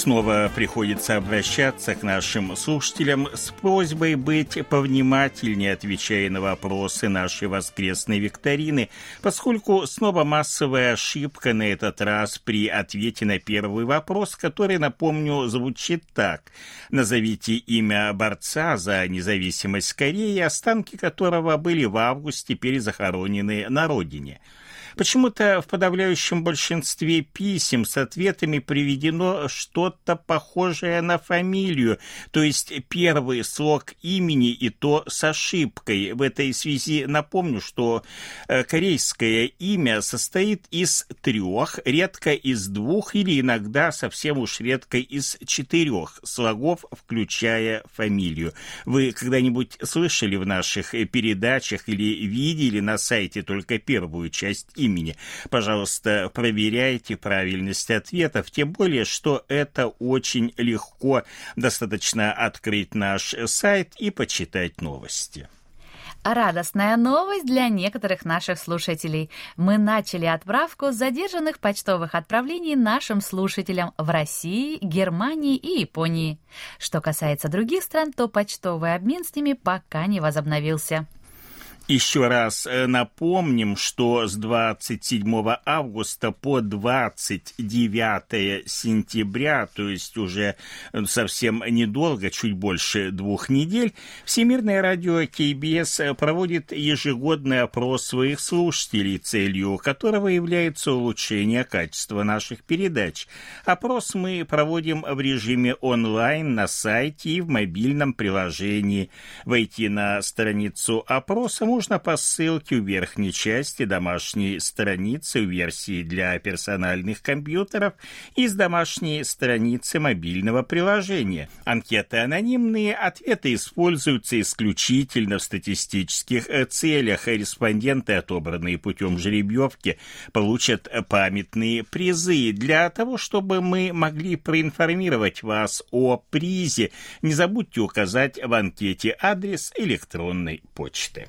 Снова приходится обращаться к нашим слушателям с просьбой быть повнимательнее, отвечая на вопросы нашей воскресной викторины, поскольку снова массовая ошибка на этот раз при ответе на первый вопрос, который, напомню, звучит так. Назовите имя борца за независимость Кореи, останки которого были в августе перезахоронены на родине. Почему-то в подавляющем большинстве писем с ответами приведено что-то похожее на фамилию, то есть первый слог имени и то с ошибкой. В этой связи напомню, что э, корейское имя состоит из трех, редко из двух или иногда совсем уж редко из четырех слогов, включая фамилию. Вы когда-нибудь слышали в наших передачах или видели на сайте только первую часть имени. Пожалуйста, проверяйте правильность ответов, тем более, что это очень легко. Достаточно открыть наш сайт и почитать новости. Радостная новость для некоторых наших слушателей. Мы начали отправку задержанных почтовых отправлений нашим слушателям в России, Германии и Японии. Что касается других стран, то почтовый обмен с ними пока не возобновился. Еще раз э, напомним, что с 27 августа по 29 сентября, то есть уже э, совсем недолго, чуть больше двух недель, Всемирное радио КБС проводит ежегодный опрос своих слушателей, целью которого является улучшение качества наших передач. Опрос мы проводим в режиме онлайн на сайте и в мобильном приложении. Войти на страницу опроса можно можно по ссылке в верхней части домашней страницы в версии для персональных компьютеров из домашней страницы мобильного приложения. Анкеты анонимные, ответы используются исключительно в статистических э, целях. Респонденты, отобранные путем жеребьевки, получат памятные призы. Для того, чтобы мы могли проинформировать вас о призе, не забудьте указать в анкете адрес электронной почты.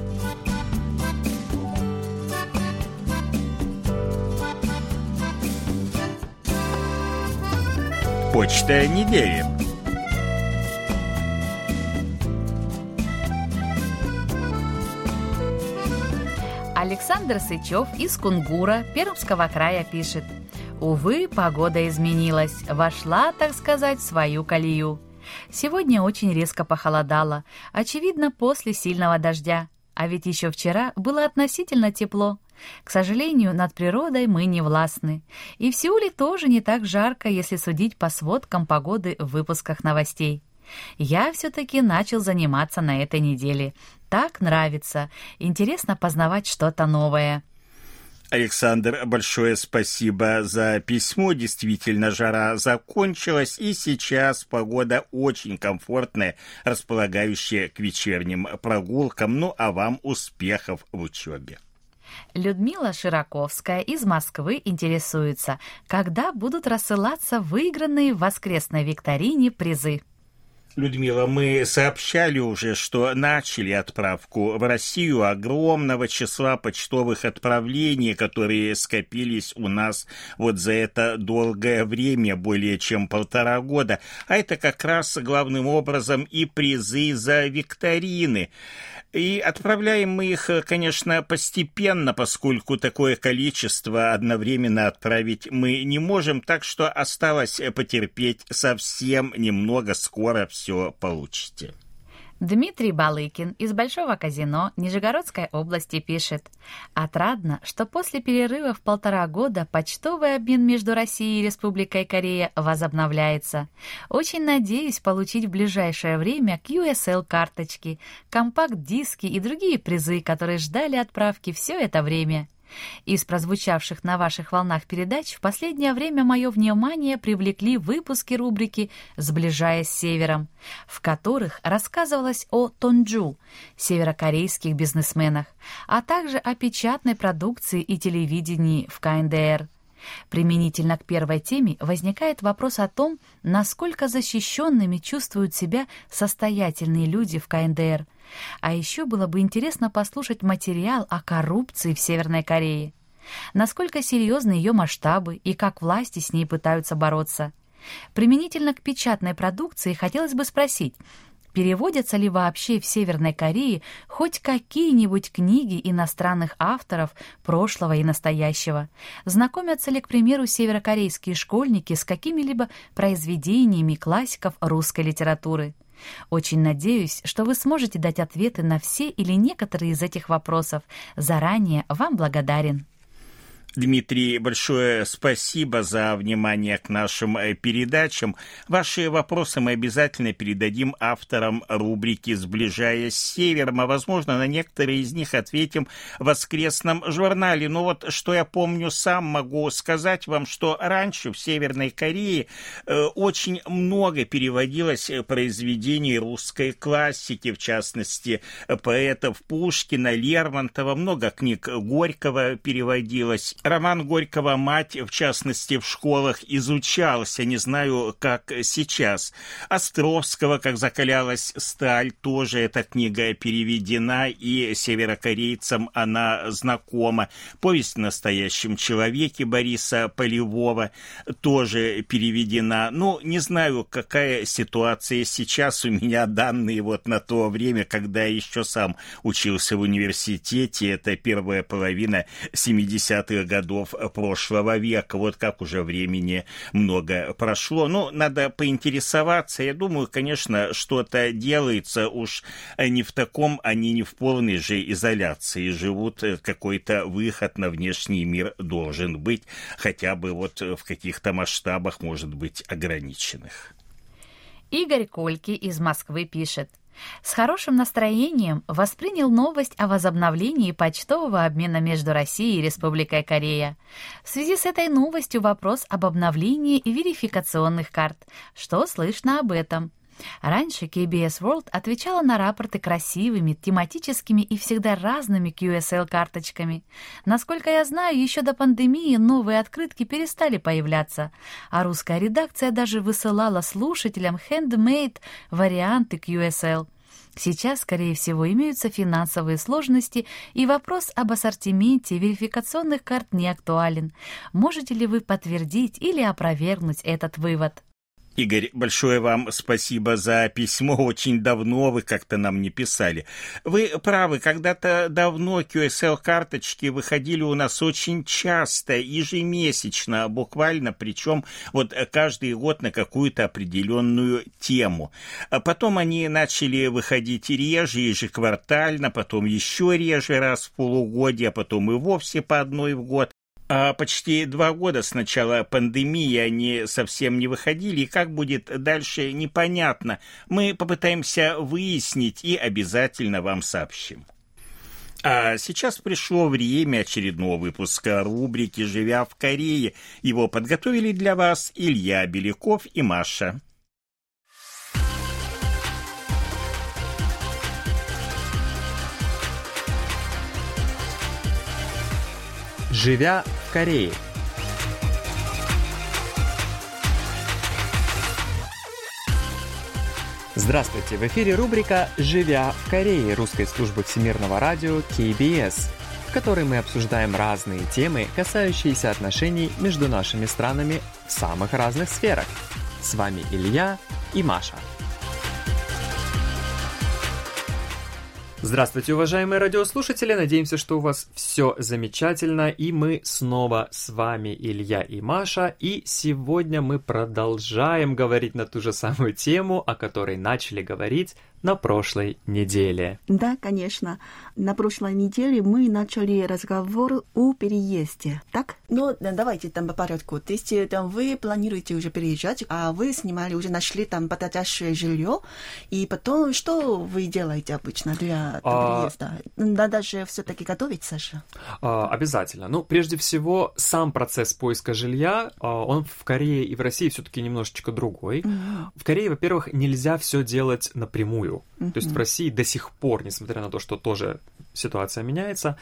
Почта недели. Александр Сычев из Кунгура Пермского края пишет. Увы, погода изменилась, вошла, так сказать, в свою колею. Сегодня очень резко похолодало, очевидно, после сильного дождя. А ведь еще вчера было относительно тепло. К сожалению, над природой мы не властны. И в Сеуле тоже не так жарко, если судить по сводкам погоды в выпусках новостей. Я все-таки начал заниматься на этой неделе. Так нравится. Интересно познавать что-то новое. Александр, большое спасибо за письмо. Действительно, жара закончилась, и сейчас погода очень комфортная, располагающая к вечерним прогулкам. Ну, а вам успехов в учебе. Людмила Широковская из Москвы интересуется, когда будут рассылаться выигранные в воскресной викторине призы. Людмила, мы сообщали уже, что начали отправку в Россию огромного числа почтовых отправлений, которые скопились у нас вот за это долгое время, более чем полтора года. А это как раз главным образом и призы за викторины. И отправляем мы их, конечно, постепенно, поскольку такое количество одновременно отправить мы не можем, так что осталось потерпеть совсем немного, скоро все получите. Дмитрий Балыкин из Большого казино Нижегородской области пишет. Отрадно, что после перерыва в полтора года почтовый обмен между Россией и Республикой Корея возобновляется. Очень надеюсь получить в ближайшее время QSL-карточки, компакт-диски и другие призы, которые ждали отправки все это время. Из прозвучавших на ваших волнах передач в последнее время мое внимание привлекли выпуски рубрики «Сближаясь с севером», в которых рассказывалось о Тонджу, северокорейских бизнесменах, а также о печатной продукции и телевидении в КНДР. Применительно к первой теме возникает вопрос о том, насколько защищенными чувствуют себя состоятельные люди в КНДР. А еще было бы интересно послушать материал о коррупции в Северной Корее. Насколько серьезны ее масштабы и как власти с ней пытаются бороться. Применительно к печатной продукции хотелось бы спросить, переводятся ли вообще в Северной Корее хоть какие-нибудь книги иностранных авторов прошлого и настоящего? Знакомятся ли, к примеру, северокорейские школьники с какими-либо произведениями классиков русской литературы? Очень надеюсь, что вы сможете дать ответы на все или некоторые из этих вопросов. Заранее вам благодарен. Дмитрий, большое спасибо за внимание к нашим э, передачам. Ваши вопросы мы обязательно передадим авторам рубрики «Сближаясь с севером», а, возможно, на некоторые из них ответим в воскресном журнале. Но вот что я помню сам, могу сказать вам, что раньше в Северной Корее э, очень много переводилось произведений русской классики, в частности, поэтов Пушкина, Лермонтова, много книг Горького переводилось. Роман Горького «Мать», в частности, в школах изучался, не знаю, как сейчас. Островского «Как закалялась сталь», тоже эта книга переведена, и северокорейцам она знакома. Повесть о настоящем человеке Бориса Полевого тоже переведена. Ну, не знаю, какая ситуация сейчас. У меня данные вот на то время, когда я еще сам учился в университете. Это первая половина 70-х годов прошлого века. Вот как уже времени много прошло. Ну, надо поинтересоваться. Я думаю, конечно, что-то делается. Уж не в таком, они не в полной же изоляции живут. Какой-то выход на внешний мир должен быть. Хотя бы вот в каких-то масштабах, может быть, ограниченных. Игорь Кольки из Москвы пишет. С хорошим настроением воспринял новость о возобновлении почтового обмена между Россией и Республикой Корея. В связи с этой новостью вопрос об обновлении верификационных карт. Что слышно об этом? Раньше KBS World отвечала на рапорты красивыми, тематическими и всегда разными QSL-карточками. Насколько я знаю, еще до пандемии новые открытки перестали появляться, а русская редакция даже высылала слушателям handmade варианты QSL. Сейчас, скорее всего, имеются финансовые сложности, и вопрос об ассортименте верификационных карт не актуален. Можете ли вы подтвердить или опровергнуть этот вывод? Игорь, большое вам спасибо за письмо. Очень давно вы как-то нам не писали. Вы правы, когда-то давно QSL-карточки выходили у нас очень часто, ежемесячно, буквально, причем вот каждый год на какую-то определенную тему. А потом они начали выходить реже, ежеквартально, потом еще реже раз в полугодие, а потом и вовсе по одной в год. А почти два года с начала пандемии они совсем не выходили, и как будет дальше, непонятно. Мы попытаемся выяснить и обязательно вам сообщим. А сейчас пришло время очередного выпуска рубрики «Живя в Корее». Его подготовили для вас Илья Беляков и Маша. Живя в Корее. Здравствуйте! В эфире рубрика «Живя в Корее» русской службы всемирного радио KBS, в которой мы обсуждаем разные темы, касающиеся отношений между нашими странами в самых разных сферах. С вами Илья и Маша. Здравствуйте, уважаемые радиослушатели! Надеемся, что у вас все замечательно, и мы снова с вами, Илья и Маша, и сегодня мы продолжаем говорить на ту же самую тему, о которой начали говорить на прошлой неделе. Да, конечно. На прошлой неделе мы начали разговор о переезде, так? Ну, давайте там по порядку. То есть там, вы планируете уже переезжать, а вы снимали, уже нашли там подходящее жилье, и потом что вы делаете обычно для а... переезда? Надо же все-таки готовиться же. А, обязательно. Ну, прежде всего, сам процесс поиска жилья, а, он в Корее и в России все-таки немножечко другой. Mm-hmm. В Корее, во-первых, нельзя все делать напрямую. Mm-hmm. То есть в России до сих пор, несмотря на то, что тоже ситуация меняется,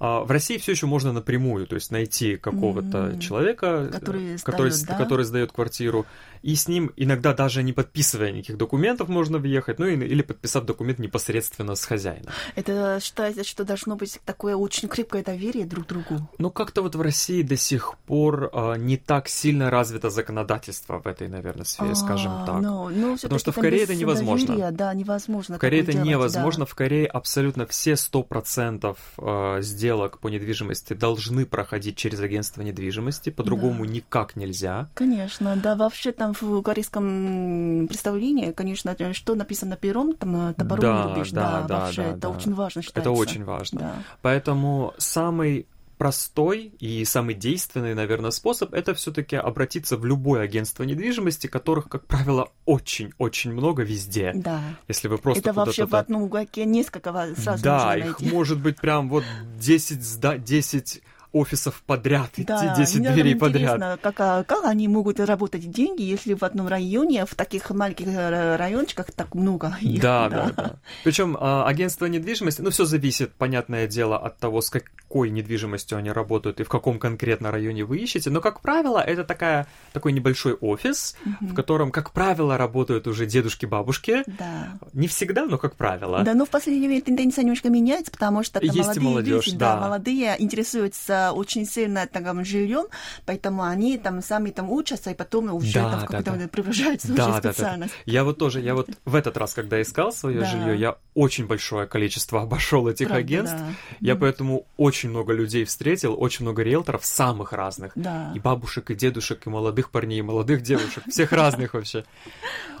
а, в России все еще можно напрямую, то есть найти какого-то mm-hmm. человека, который, который, сдает, да? который сдает квартиру, и с ним иногда даже не подписывая никаких документов можно въехать, ну или подписав документ непосредственно с хозяином. Это считается, что должно быть такое очень крепкое доверие друг к другу. Ну как-то вот в России до сих пор а, не так сильно развито законодательство в этой, наверное, сфере, а, скажем так. Но, но Потому что в Корее это невозможно. Доверия, да, невозможно. В Корее это делать, невозможно. Да. В Корее абсолютно все сто процентов а, сделок по недвижимости должны проходить через агентство недвижимости, по-другому да. никак нельзя. Конечно, да, вообще там в корейском представлении, конечно, что написано пером, там топором да, не рубишь, да, да, да вообще да, это да. очень важно считается. Это очень важно. Да. Поэтому самый простой и самый действенный, наверное, способ это все-таки обратиться в любое агентство недвижимости, которых, как правило, очень-очень много везде. Да. Если вы просто это вообще в одном уголке несколько сразу Да, их найти. может быть прям вот 10, 10 офисов подряд, да, 10 дверей подряд. Как, а, как они могут работать деньги, если в одном районе, в таких маленьких э, райончиках так много их. Да, да, да. да. Причем а, агентство недвижимости, ну, все зависит, понятное дело, от того, с какой недвижимостью они работают и в каком конкретно районе вы ищете. Но, как правило, это такая, такой небольшой офис, угу. в котором, как правило, работают уже дедушки-бабушки. Да. Не всегда, но как правило. Да, но в последнее время тенденция немножко меняется, потому что Есть молодые молодежь, люди, да. да, молодые интересуются очень сильно там жильем, поэтому они там сами там учатся, и потом уже да, там в какой-то да, да. превращаются да, уже да, специальность. Да, да. Я вот тоже, я вот в этот раз, когда искал свое да. жилье, я очень большое количество обошел этих Правда, агентств. Да. Я mm. поэтому очень много людей встретил, очень много риэлторов самых разных. Да. И бабушек, и дедушек, и молодых парней, и молодых девушек, всех разных вообще.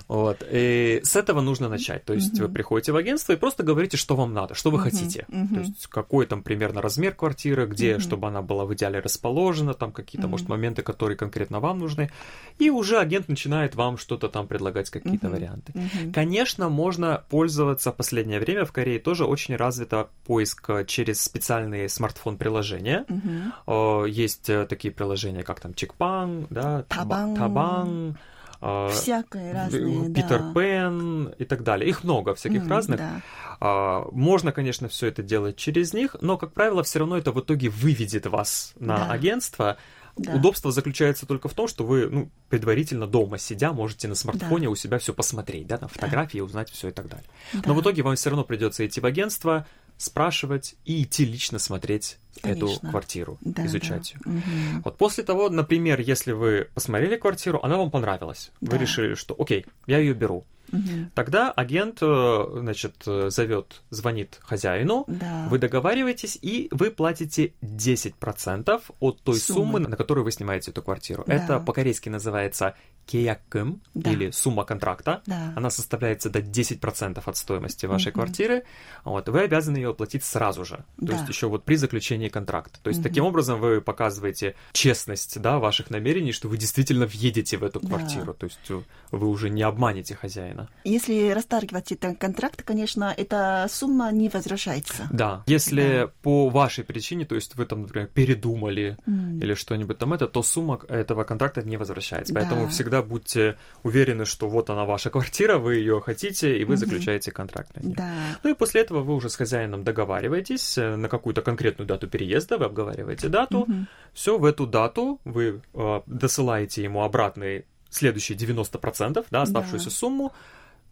Вот. И с этого нужно начать. То есть вы приходите в агентство и просто говорите, что вам надо, что вы хотите. То есть какой там примерно размер квартиры, где, чтобы она была в идеале расположена, там какие-то, mm-hmm. может, моменты, которые конкретно вам нужны, и уже агент начинает вам что-то там предлагать, какие-то mm-hmm. варианты. Mm-hmm. Конечно, можно пользоваться в последнее время в Корее тоже очень развито поиск через специальные смартфон-приложения. Mm-hmm. Есть э, такие приложения, как там Чикпан, да, Табан. Табан Всякое разные, Питер да. Пен и так далее. Их много всяких mm, разных. Да. А, можно, конечно, все это делать через них, но, как правило, все равно это в итоге выведет вас на да. агентство. Да. Удобство заключается только в том, что вы ну, предварительно дома сидя можете на смартфоне да. у себя все посмотреть, да, на фотографии, да. узнать все и так далее. Да. Но в итоге вам все равно придется идти в агентство, спрашивать и идти лично смотреть Конечно. эту квартиру, да, изучать да. ее. Угу. Вот после того, например, если вы посмотрели квартиру, она вам понравилась, да. вы решили, что окей, я ее беру. Угу. Тогда агент, э, значит, зовет, звонит хозяину, да. вы договариваетесь, и вы платите 10% от той суммы. суммы, на которую вы снимаете эту квартиру. Да. Это по-корейски называется кеякым, да. или сумма контракта. Да. Она составляется до 10% от стоимости вашей угу. квартиры. Вот, вы обязаны ее оплатить сразу же. То да. есть еще вот при заключении контракта. То есть угу. таким образом вы показываете честность да, ваших намерений, что вы действительно въедете в эту квартиру. Да. То есть э, вы уже не обманете хозяина правильно. Если расторгивать этот контракт, конечно, эта сумма не возвращается. Да. Если да. по вашей причине, то есть вы там, например, передумали mm. или что-нибудь там это, то сумма этого контракта не возвращается. Да. Поэтому всегда будьте уверены, что вот она ваша квартира, вы ее хотите, и вы mm-hmm. заключаете контракт на ней. Да. Ну и после этого вы уже с хозяином договариваетесь э, на какую-то конкретную дату переезда, вы обговариваете дату. Mm-hmm. Все, в эту дату вы э, досылаете ему обратный следующие 90%, да, оставшуюся да. сумму,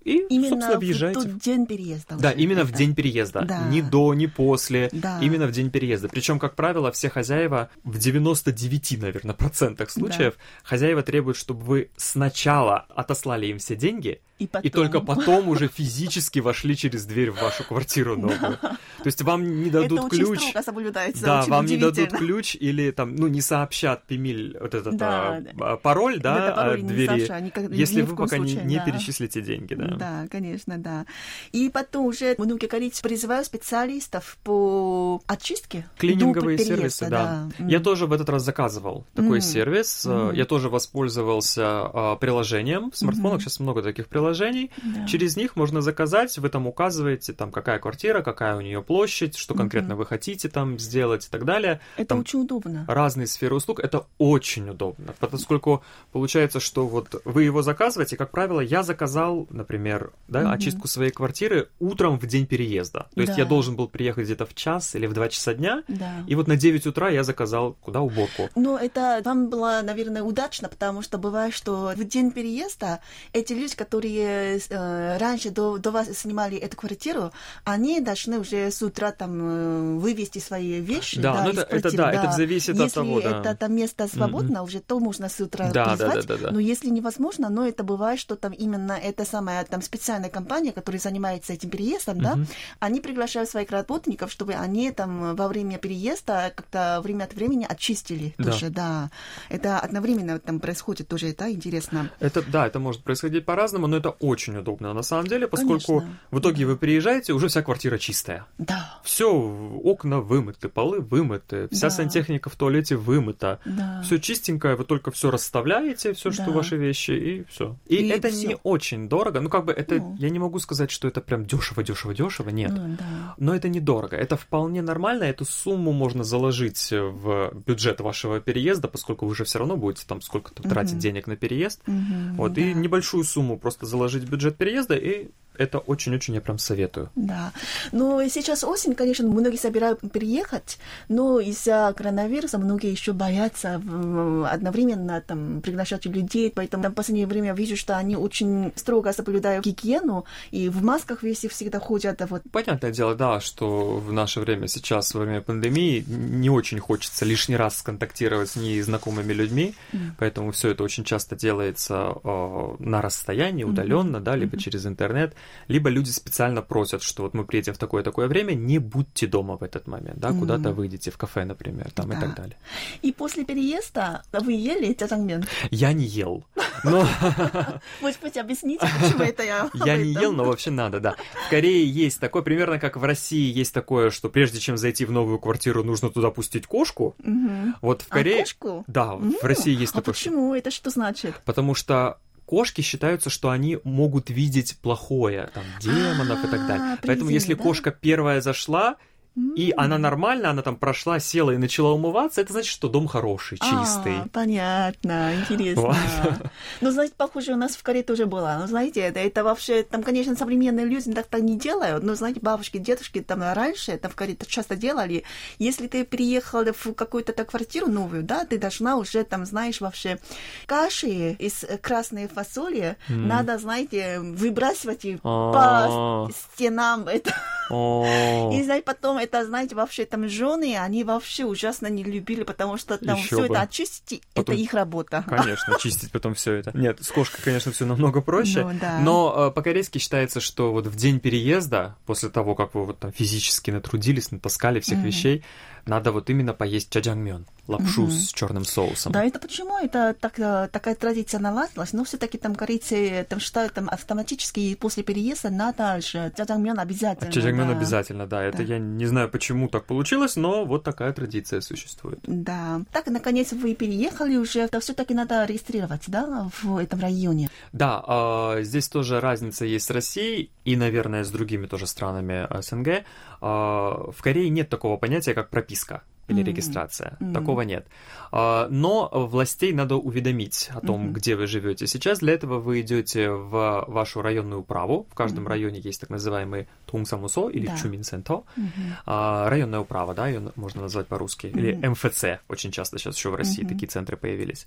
и, именно собственно, въезжаете. в тот день переезда. Да, именно это. в день переезда. Да. Ни до, ни после. Да. Именно в день переезда. Причем, как правило, все хозяева в 99, наверное, процентах случаев да. хозяева требуют, чтобы вы сначала отослали им все деньги, и, потом... и только потом уже физически вошли через дверь в вашу квартиру новую. То есть вам не дадут это ключ. Очень соблюдается, да, очень вам не дадут ключ или там, ну, не сообщат Пемиль вот этот да, а, пароль, да, пароль от двери, сообща, никак, если вы пока случае, не, не да. перечислите деньги, да. Да, конечно, да. И потом уже многие говорите, призывают специалистов по очистке. Клининговые сервисы, да. Я тоже в этот раз заказывал такой Мгм. сервис. Мгм. Я тоже воспользовался а, приложением. В смартфонах Мгм. сейчас много таких приложений. Да. Через них можно заказать, вы там указываете, там, какая квартира, какая у нее площадь, что конкретно вы хотите там сделать и так далее. Это там очень удобно. разные сферы услуг, это очень удобно, поскольку получается, что вот вы его заказываете, как правило, я заказал, например, да, Мгм. очистку своей квартиры утром в день переезда. То есть Да. я должен был приехать где-то в час или в 2 часа дня, Да. и вот на 9 утра я заказал куда уборку. Но это вам было, наверное, удачно, потому что бывает, что в день переезда эти люди, которые э, раньше до, до вас снимали эту квартиру, они должны уже с утра там э, вывести свои вещи. Да, ну из это- это квартиры, да, это зависит от если того, да. это там место свободно, уже то можно с утра Да, да, призвать. да, да, да. Но если невозможно, но это бывает, что там именно эта самая там специальная компания, которая занимается этим переездом, да, Мгм. они приглашают своих работников, чтобы они там во время переезда как-то время от времени очистили Да. тоже, да. Это одновременно там происходит тоже, это интересно. Это, да, это может происходить по-разному, но это очень удобно на самом деле, поскольку Конечно. в итоге вы приезжаете, уже вся квартира чистая. Да, Все, окна вымыты, полы вымыты, вся Да. сантехника в туалете вымыта. да. Все чистенькое, вы только все расставляете, все, что Да. ваши вещи, и все. И, И это всё. не очень дорого. Ну, как бы это. Ну. Я не могу сказать, что это прям дешево, дешево, дешево. Нет. Ну, да. Но это недорого. Это вполне нормально. Эту сумму можно заложить в бюджет вашего переезда, поскольку вы же все равно будете там сколько-то тратить денег на переезд. Мгм, Вот, да. и небольшую сумму просто заложить в бюджет переезда, и это очень-очень я прям советую. Да. Но сейчас осень, конечно, многие собирают переехать, но из-за коронавируса многие еще боятся одновременно там приглашать людей, поэтому там в последнее время вижу, что они очень строго соблюдают гигиену и в масках везде всегда ходят, а вот Понятное дело, да, что в наше время сейчас, во время пандемии, не очень хочется лишний раз сконтактировать с незнакомыми людьми, поэтому все это очень часто делается э, на расстоянии, удаленно, да, либо через интернет, либо люди специально просят, что вот мы приедем в такое-такое время, не будьте дома в этот момент, да, куда-то выйдете в кафе, например, там и Да. так далее. И после переезда вы ели джажангмён? Я не ел, но Может быть, объясните, почему это я Я не ел, но вообще надо, да. В Корее есть такое, примерно как в России есть такое, что прежде чем зайти в новую квартиру, нужно туда пустить кошку. Вот в А Корее... кошку? Да, в России есть А такое. что- почему? Это что значит? Потому что кошки считаются, что они могут видеть плохое, там, демонов и так далее. А, Поэтому если кошка первая зашла, и она нормально, она там прошла, села и начала умываться, это значит, что дом хороший, чистый. А, понятно, интересно. Вот. Ну, знаете, похоже, у нас в Корее тоже было. Ну, знаете, это, это вообще, там, конечно, современные люди так, так не делают, но, знаете, бабушки, дедушки там раньше, это в Корее часто делали. Если ты приехал в какую-то так квартиру новую, да, ты должна уже там, знаешь, вообще каши из красной фасоли М. надо, знаете, выбрасывать А. по стенам. Это и, знаете, потом это, знаете, вообще там жены, они вообще ужасно не любили, потому что там все это очистить, Потом- это их работа. Конечно, чистить потом все это. Нет, с кошкой, конечно, все намного проще. Ну, да. Но э, по-корейски считается, что вот в день переезда, после того, как вы вот там физически натрудились, натаскали всех Мгм. вещей, надо вот именно поесть чаджангмён, лапшу Мгм. с черным соусом. Да, это почему? Это так, э, такая традиция наладилась, но все-таки там корейцы там считают там автоматически после переезда надо же джажангмён обязательно. Чаджангмён да. обязательно, да. Это Да. я не знаю, почему так получилось, но вот такая традиция существует. Да. Так, наконец, вы переехали уже, то все-таки надо регистрировать, да, в этом районе. Да, а, здесь тоже разница есть с Россией и, наверное, с другими тоже странами СНГ. А, в Корее нет такого понятия, как прописка или Мгм. регистрация. Мгм. Такого нет. А, Но властей надо уведомить о том, Мгм. где вы живете сейчас. Для этого вы идете в вашу районную управу. В каждом Мгм. районе есть так называемый Тунсамусо или Да. Чуминсенто. А, районная управа, да, ее можно назвать по-русски, или Мгм. МФЦ, очень часто сейчас еще в России Мгм. такие центры появились.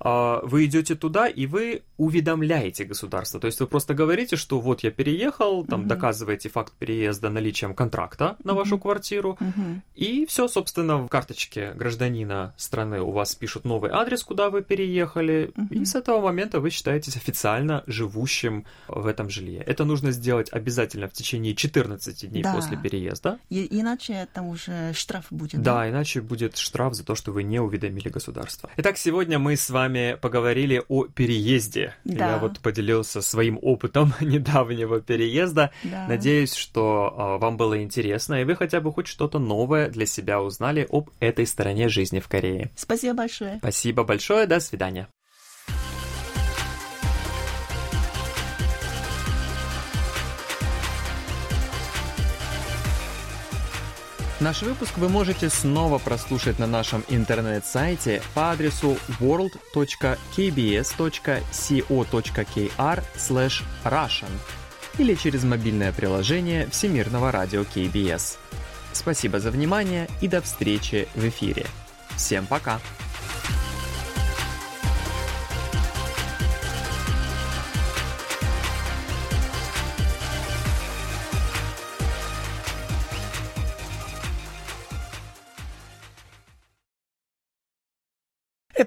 А, Вы идете туда, и вы уведомляете государство, то есть вы просто говорите, что вот я переехал, там Мгм. доказываете факт переезда наличием контракта на вашу Мгм. квартиру, Мгм. и все, собственно, в карточке гражданина страны у вас пишут новый адрес, куда вы переехали, угу. и с этого момента вы считаетесь официально живущим в этом жилье. Это нужно сделать обязательно в течение 14 дней да. после переезда. И, иначе там уже штраф будет. Да, да, иначе будет штраф за то, что вы не уведомили государство. Итак, сегодня мы с вами поговорили о переезде. Да. Я вот поделился своим опытом недавнего переезда. Да. Надеюсь, что э, вам было интересно, и вы хотя бы хоть что-то новое для себя узнали об этой стороне жизни в Корее. Спасибо большое. Спасибо большое, до свидания. Наш выпуск вы можете снова прослушать на нашем интернет-сайте по адресу world.kbs.co.kr или через мобильное приложение Всемирного радио KBS. Спасибо за внимание и до встречи в эфире. Всем пока!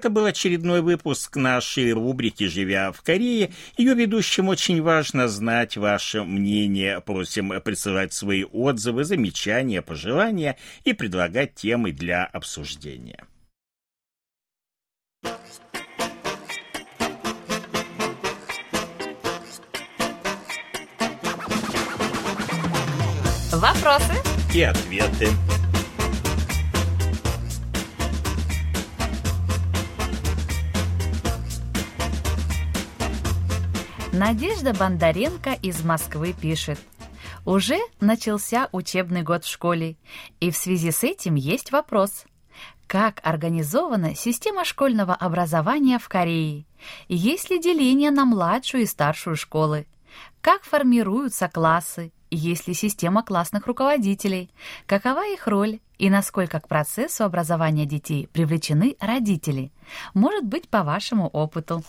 Это был очередной выпуск нашей рубрики «Живя в Корее». Ее ведущим очень важно знать ваше мнение. Просим присылать свои отзывы, замечания, пожелания и предлагать темы для обсуждения. Вопросы и ответы. Надежда Бондаренко из Москвы пишет. Уже начался учебный год в школе, и в связи с этим есть вопрос. Как организована система школьного образования в Корее? Есть ли деление на младшую и старшую школы? Как формируются классы? Есть ли система классных руководителей? Какова их роль? И насколько к процессу образования детей привлечены родители? Может быть, по вашему опыту.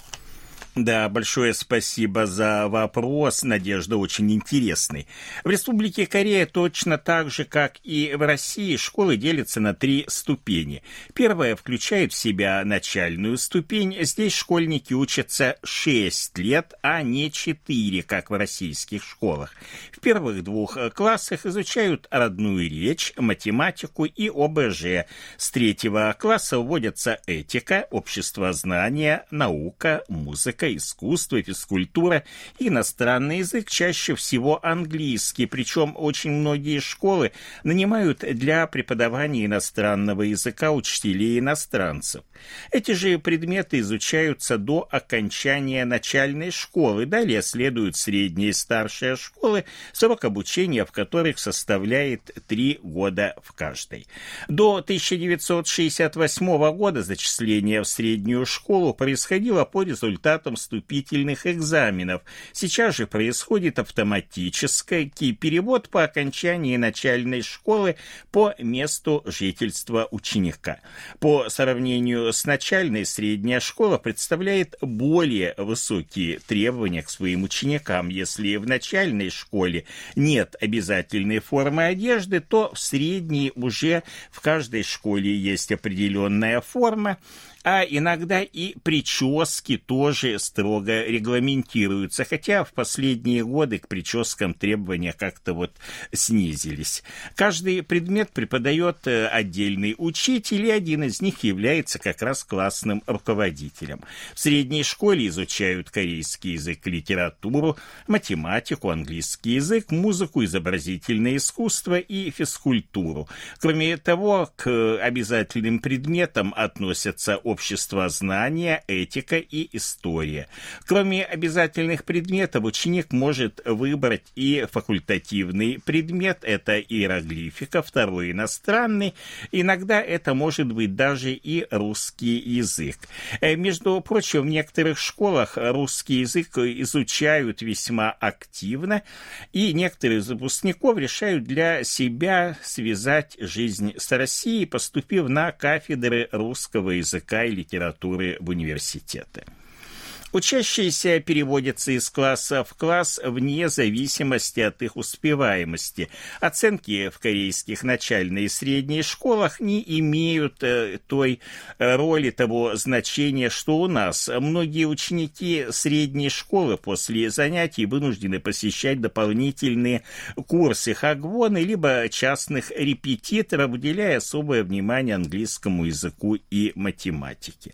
Да, большое спасибо за вопрос. Надежда очень интересный. В Республике Корея точно так же, как и в России, школы делятся на три ступени. Первая включает в себя начальную ступень. Здесь школьники учатся 6 лет, а не 4, как в российских школах. В первых двух классах изучают родную речь, математику и ОБЖ. С третьего класса вводятся этика, общество знания, наука, музыка, музыка, искусство, физкультура, иностранный язык, чаще всего английский, причем очень многие школы нанимают для преподавания иностранного языка учителей иностранцев. Эти же предметы изучаются до окончания начальной школы, далее следуют средняя и старшая школы, срок обучения в которых составляет три года в каждой. До 1968 года зачисление в среднюю школу происходило по результатам результатом вступительных экзаменов. Сейчас же происходит автоматический перевод по окончании начальной школы по месту жительства ученика. По сравнению с начальной, средняя школа представляет более высокие требования к своим ученикам. Если в начальной школе нет обязательной формы одежды, то в средней уже в каждой школе есть определенная форма, а иногда и прически тоже строго регламентируются, хотя в последние годы к прическам требования как-то вот снизились. Каждый предмет преподает э, отдельный учитель, и один из них является как раз классным руководителем. В средней школе изучают корейский язык, литературу, математику, английский язык, музыку, изобразительное искусство и физкультуру. Кроме того, к обязательным предметам относятся общество знания, этика и история. Кроме обязательных предметов, ученик может выбрать и факультативный предмет, это иероглифика, второй иностранный, иногда это может быть даже и русский язык. Э, между прочим, в некоторых школах русский язык изучают весьма активно, и некоторые из выпускников решают для себя связать жизнь с Россией, поступив на кафедры русского языка и литературы в университеты. Учащиеся переводятся из класса в класс вне зависимости от их успеваемости. Оценки в корейских начальных и средних школах не имеют э, той э, роли, того значения, что у нас. Многие ученики средней школы после занятий вынуждены посещать дополнительные курсы хагвоны либо частных репетиторов, уделяя особое внимание английскому языку и математике.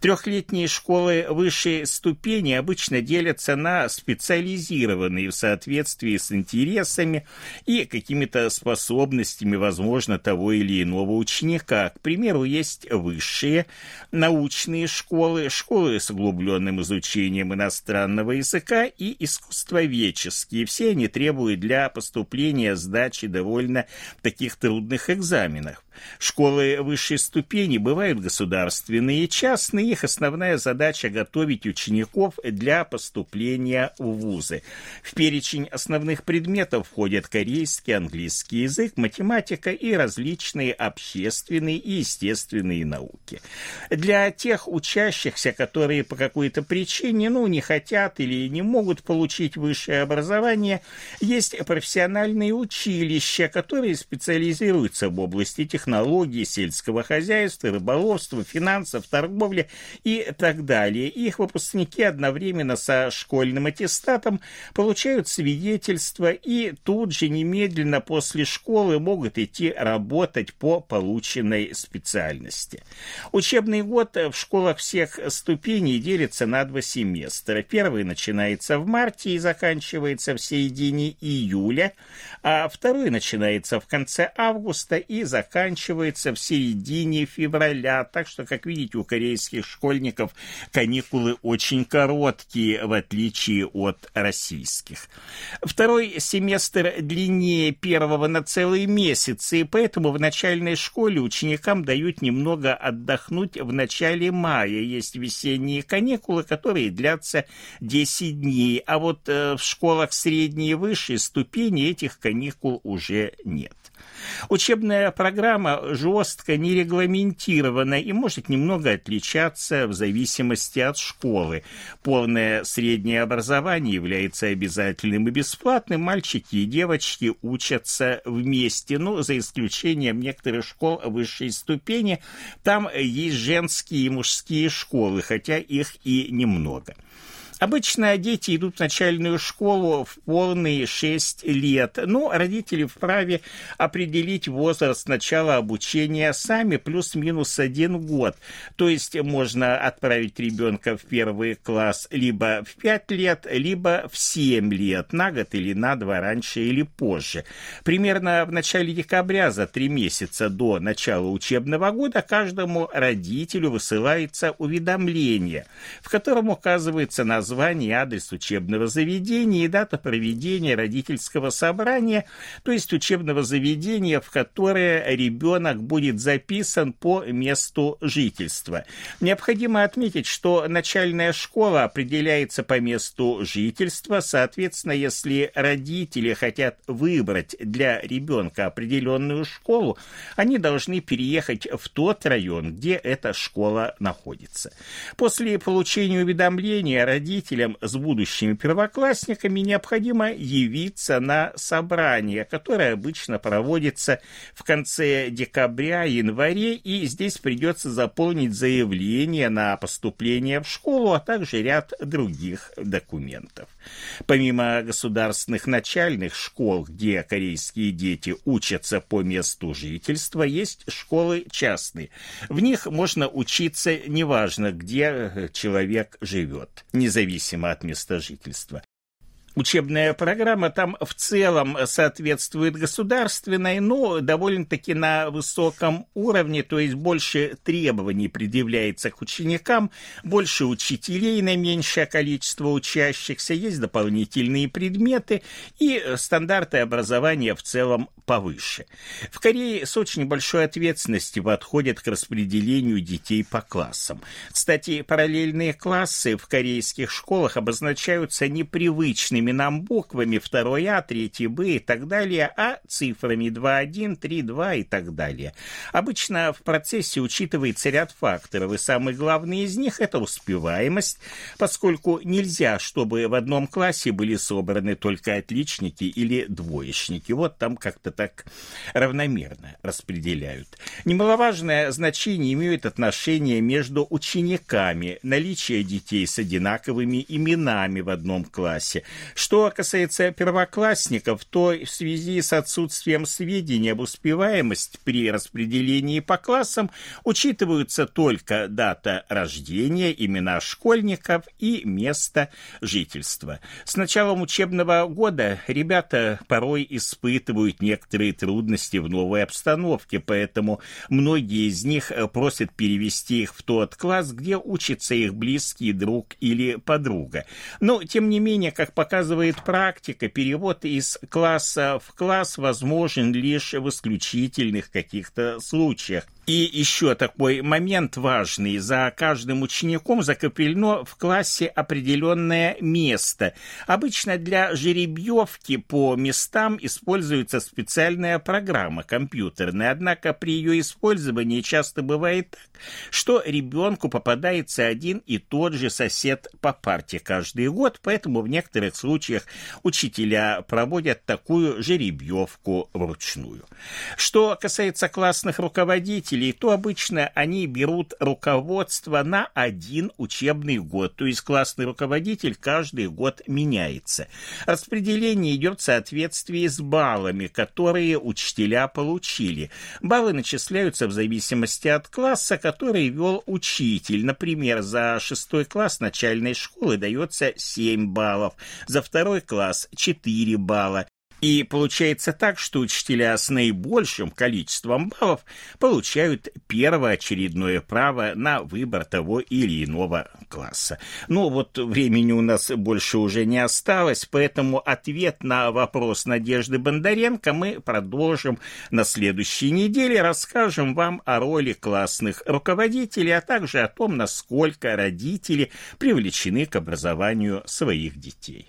Трехлетние школы высшей ступени обычно делятся на специализированные в соответствии с интересами и какими-то способностями, возможно, того или иного ученика. К примеру, есть высшие научные школы, школы с углубленным изучением иностранного языка и искусствоведческие. Все они требуют для поступления сдачи довольно таких трудных экзаменов. Школы высшей ступени бывают государственные и частные. Их основная задача – готовить учеников для поступления в вузы. В перечень основных предметов входят корейский, английский язык, математика и различные общественные и естественные науки. Для тех учащихся, которые по какой-то причине ну, не хотят или не могут получить высшее образование, есть профессиональные училища, которые специализируются в области технологий технологий, сельского хозяйства, рыболовства, финансов, торговли и так далее. Их выпускники одновременно со школьным аттестатом получают свидетельство и тут же немедленно после школы могут идти работать по полученной специальности. Учебный год в школах всех ступеней делится на два семестра. Первый начинается в марте и заканчивается в середине июля, а второй начинается в конце августа и заканчивается заканчивается в середине февраля. Так что, как видите, у корейских школьников каникулы очень короткие, в отличие от российских. Второй семестр длиннее первого на целый месяц, и поэтому в начальной школе ученикам дают немного отдохнуть в начале мая. Есть весенние каникулы, которые длятся 10 дней, а вот э, в школах средней и высшей ступени этих каникул уже нет. Учебная программа жестко не регламентирована и может немного отличаться в зависимости от школы. Полное среднее образование является обязательным и бесплатным. Мальчики и девочки учатся вместе, но за исключением некоторых школ высшей ступени. Там есть женские и мужские школы, хотя их и немного. Обычно дети идут в начальную школу в полные 6 лет, но родители вправе определить возраст начала обучения сами плюс-минус один год. То есть можно отправить ребенка в первый класс либо в 5 лет, либо в 7 лет, на год или на два раньше или позже. Примерно в начале декабря за три месяца до начала учебного года каждому родителю высылается уведомление, в котором указывается название название, адрес учебного заведения и дата проведения родительского собрания, то есть учебного заведения, в которое ребенок будет записан по месту жительства. Необходимо отметить, что начальная школа определяется по месту жительства, соответственно, если родители хотят выбрать для ребенка определенную школу, они должны переехать в тот район, где эта школа находится. После получения уведомления родители родителям с будущими первоклассниками необходимо явиться на собрание, которое обычно проводится в конце декабря, январе, и здесь придется заполнить заявление на поступление в школу, а также ряд других документов. Помимо государственных начальных школ, где корейские дети учатся по месту жительства, есть школы частные. В них можно учиться неважно, где человек живет, независимо от места жительства учебная программа там в целом соответствует государственной, но довольно-таки на высоком уровне, то есть больше требований предъявляется к ученикам, больше учителей на меньшее количество учащихся, есть дополнительные предметы и стандарты образования в целом повыше. В Корее с очень большой ответственностью подходят к распределению детей по классам. Кстати, параллельные классы в корейских школах обозначаются непривычными именам буквами, второй А, третий Б и так далее, а цифрами 2.1, 3.2 и так далее. Обычно в процессе учитывается ряд факторов, и самый главный из них – это успеваемость, поскольку нельзя, чтобы в одном классе были собраны только отличники или двоечники. Вот там как-то так равномерно распределяют. Немаловажное значение имеют отношения между учениками, наличие детей с одинаковыми именами в одном классе. Что касается первоклассников, то в связи с отсутствием сведений об успеваемости при распределении по классам учитываются только дата рождения, имена школьников и место жительства. С началом учебного года ребята порой испытывают некоторые трудности в новой обстановке, поэтому многие из них просят перевести их в тот класс, где учится их близкий друг или подруга. Но, тем не менее, как показывает практика, перевод из класса в класс возможен лишь в исключительных каких-то случаях. И еще такой момент важный. За каждым учеником закреплено в классе определенное место. Обычно для жеребьевки по местам используется специальная программа компьютерная. Однако при ее использовании часто бывает так, что ребенку попадается один и тот же сосед по парте каждый год, поэтому в некоторых случаях учителя проводят такую жеребьевку вручную. Что касается классных руководителей, родителей, то обычно они берут руководство на один учебный год, то есть классный руководитель каждый год меняется. Распределение идет в соответствии с баллами, которые учителя получили. Баллы начисляются в зависимости от класса, который вел учитель. Например, за шестой класс начальной школы дается 7 баллов, за второй класс 4 балла, и получается так, что учителя с наибольшим количеством баллов получают первоочередное право на выбор того или иного класса. Но вот времени у нас больше уже не осталось, поэтому ответ на вопрос Надежды Бондаренко мы продолжим на следующей неделе. Расскажем вам о роли классных руководителей, а также о том, насколько родители привлечены к образованию своих детей.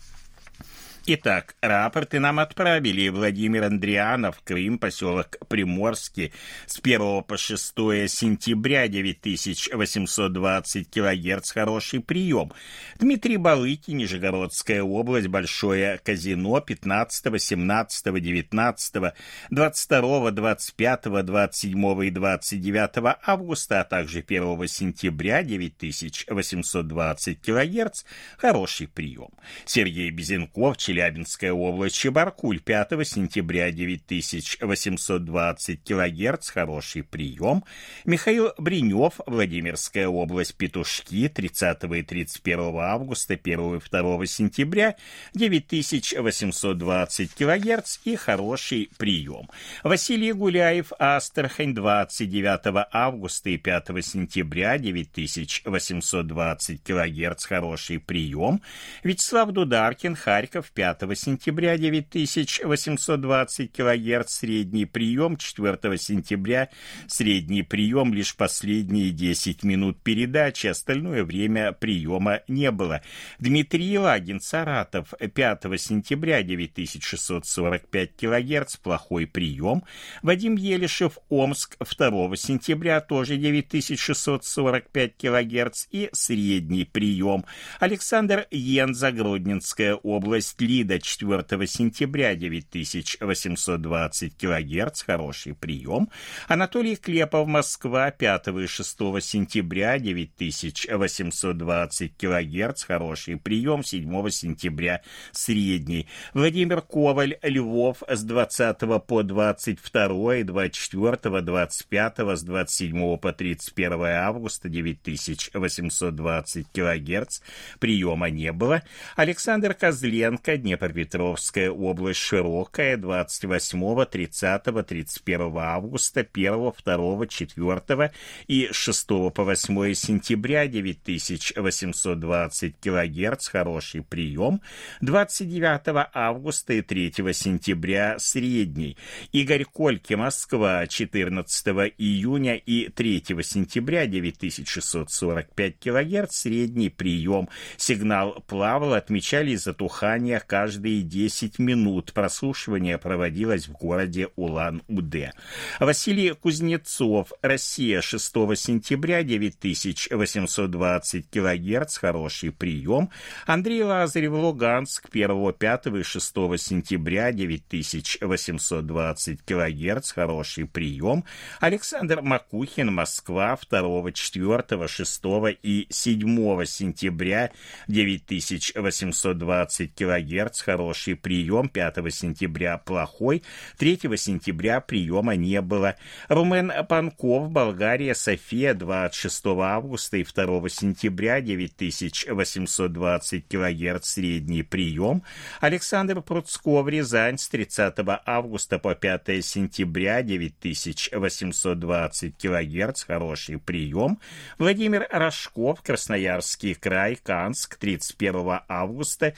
Итак, рапорты нам отправили Владимир Андрианов, Крым, поселок Приморский, с 1 по 6 сентября 9820 килогерц, хороший прием. Дмитрий Балыки, Нижегородская область, Большое казино, 15, 17, 19, 22, 25, 27 и 29 августа, а также 1 сентября 9820 килогерц, хороший прием. Сергей Безенков, Челябинская область, Чебаркуль, 5 сентября 9820 килогерц, хороший прием. Михаил Бринев, Владимирская область, Петушки, 30 и 31 августа, 1 и 2 сентября 9820 килогерц. И хороший прием. Василий Гуляев, Астрахань, 29 августа и 5 сентября 9820 килогерц, хороший прием. Вячеслав Дударкин, Харьков, 5 сентября 9820 кГц средний прием, 4 сентября средний прием лишь последние 10 минут передачи, остальное время приема не было. Дмитрий Елагин, Саратов, 5 сентября 9645 кГц, плохой прием. Вадим Елишев, Омск, 2 сентября тоже 9645 кГц и средний прием. Александр Йенза, Гродненская область, Лида 4 сентября 9820 кГц, хороший прием. Анатолий Клепов, Москва 5 и 6 сентября 9820 кГц, хороший прием. 7 сентября средний. Владимир Коваль, Львов с 20 по 22, 24, 25, с 27 по 31 августа 9820 кГц, приема не было. Александр Козленко, Днепропетровская область широкая 28, 30, 31 августа, 1, 2, 4 и 6 по 8 сентября 9820 кГц, хороший прием, 29 августа и 3 сентября средний. Игорь Кольки, Москва, 14 июня и 3 сентября 9645 кГц, средний прием. Сигнал плавал, отмечали затухание каждые 10 минут. Прослушивание проводилось в городе Улан-Удэ. Василий Кузнецов, Россия, 6 сентября, 9820 кГц, хороший прием. Андрей Лазарев, Луганск, 1, 5 и 6 сентября, 9820 кГц, хороший прием. Александр Макухин, Москва, 2, 4, 6 и 7 сентября, 9820 кГц, хороший прием. 5 сентября плохой, 3 сентября приема не было. Румен Панков, Болгария, София, 26 августа и 2 сентября, 9820 кГц, средний прием. Александр Пруцков, Рязань, с 30 августа по 5 сентября, 9820 кГц, хороший прием. Владимир Рожков, Красноярский край, Канск, 31 августа,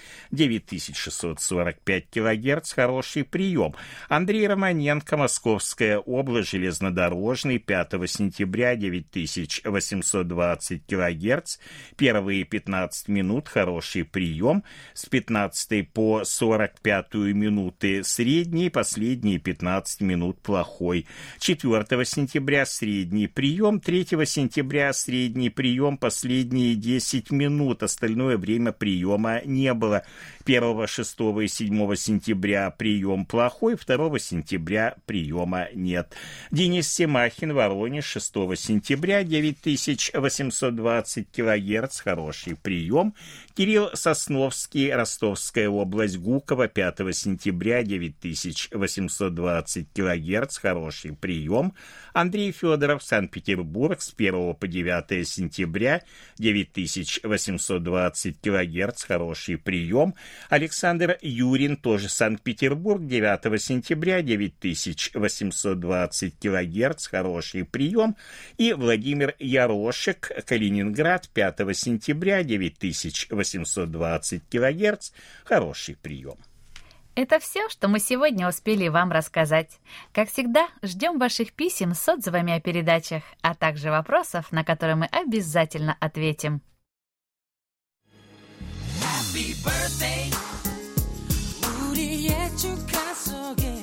9645 кГц, хороший прием. Андрей Романенко, Московская область, железнодорожный, 5 сентября, 9820 кГц, первые 15 минут, хороший прием, с 15 по 45 минуты средний, последние 15 минут плохой. 4 сентября средний прием, 3 сентября средний прием, последние 10 минут, остальное время приема не было. 1, 6 и 7 сентября прием плохой, 2 сентября приема нет. Денис Семахин, Воронеж, 6 сентября, 9820 кГц, хороший прием. Кирилл Сосновский, Ростовская область, Гуково, 5 сентября, 9820 кГц, хороший прием. Андрей Федоров, Санкт-Петербург, с 1 по 9 сентября, 9820 кГц, хороший прием. Александр Юрин, тоже Санкт-Петербург, 9 сентября, 9820 кГц, хороший прием. И Владимир Ярошек, Калининград, 5 сентября, 9820 820 кГц. Хороший прием. Это все, что мы сегодня успели вам рассказать. Как всегда, ждем ваших писем с отзывами о передачах, а также вопросов, на которые мы обязательно ответим. Happy birthday. 내 주가 속에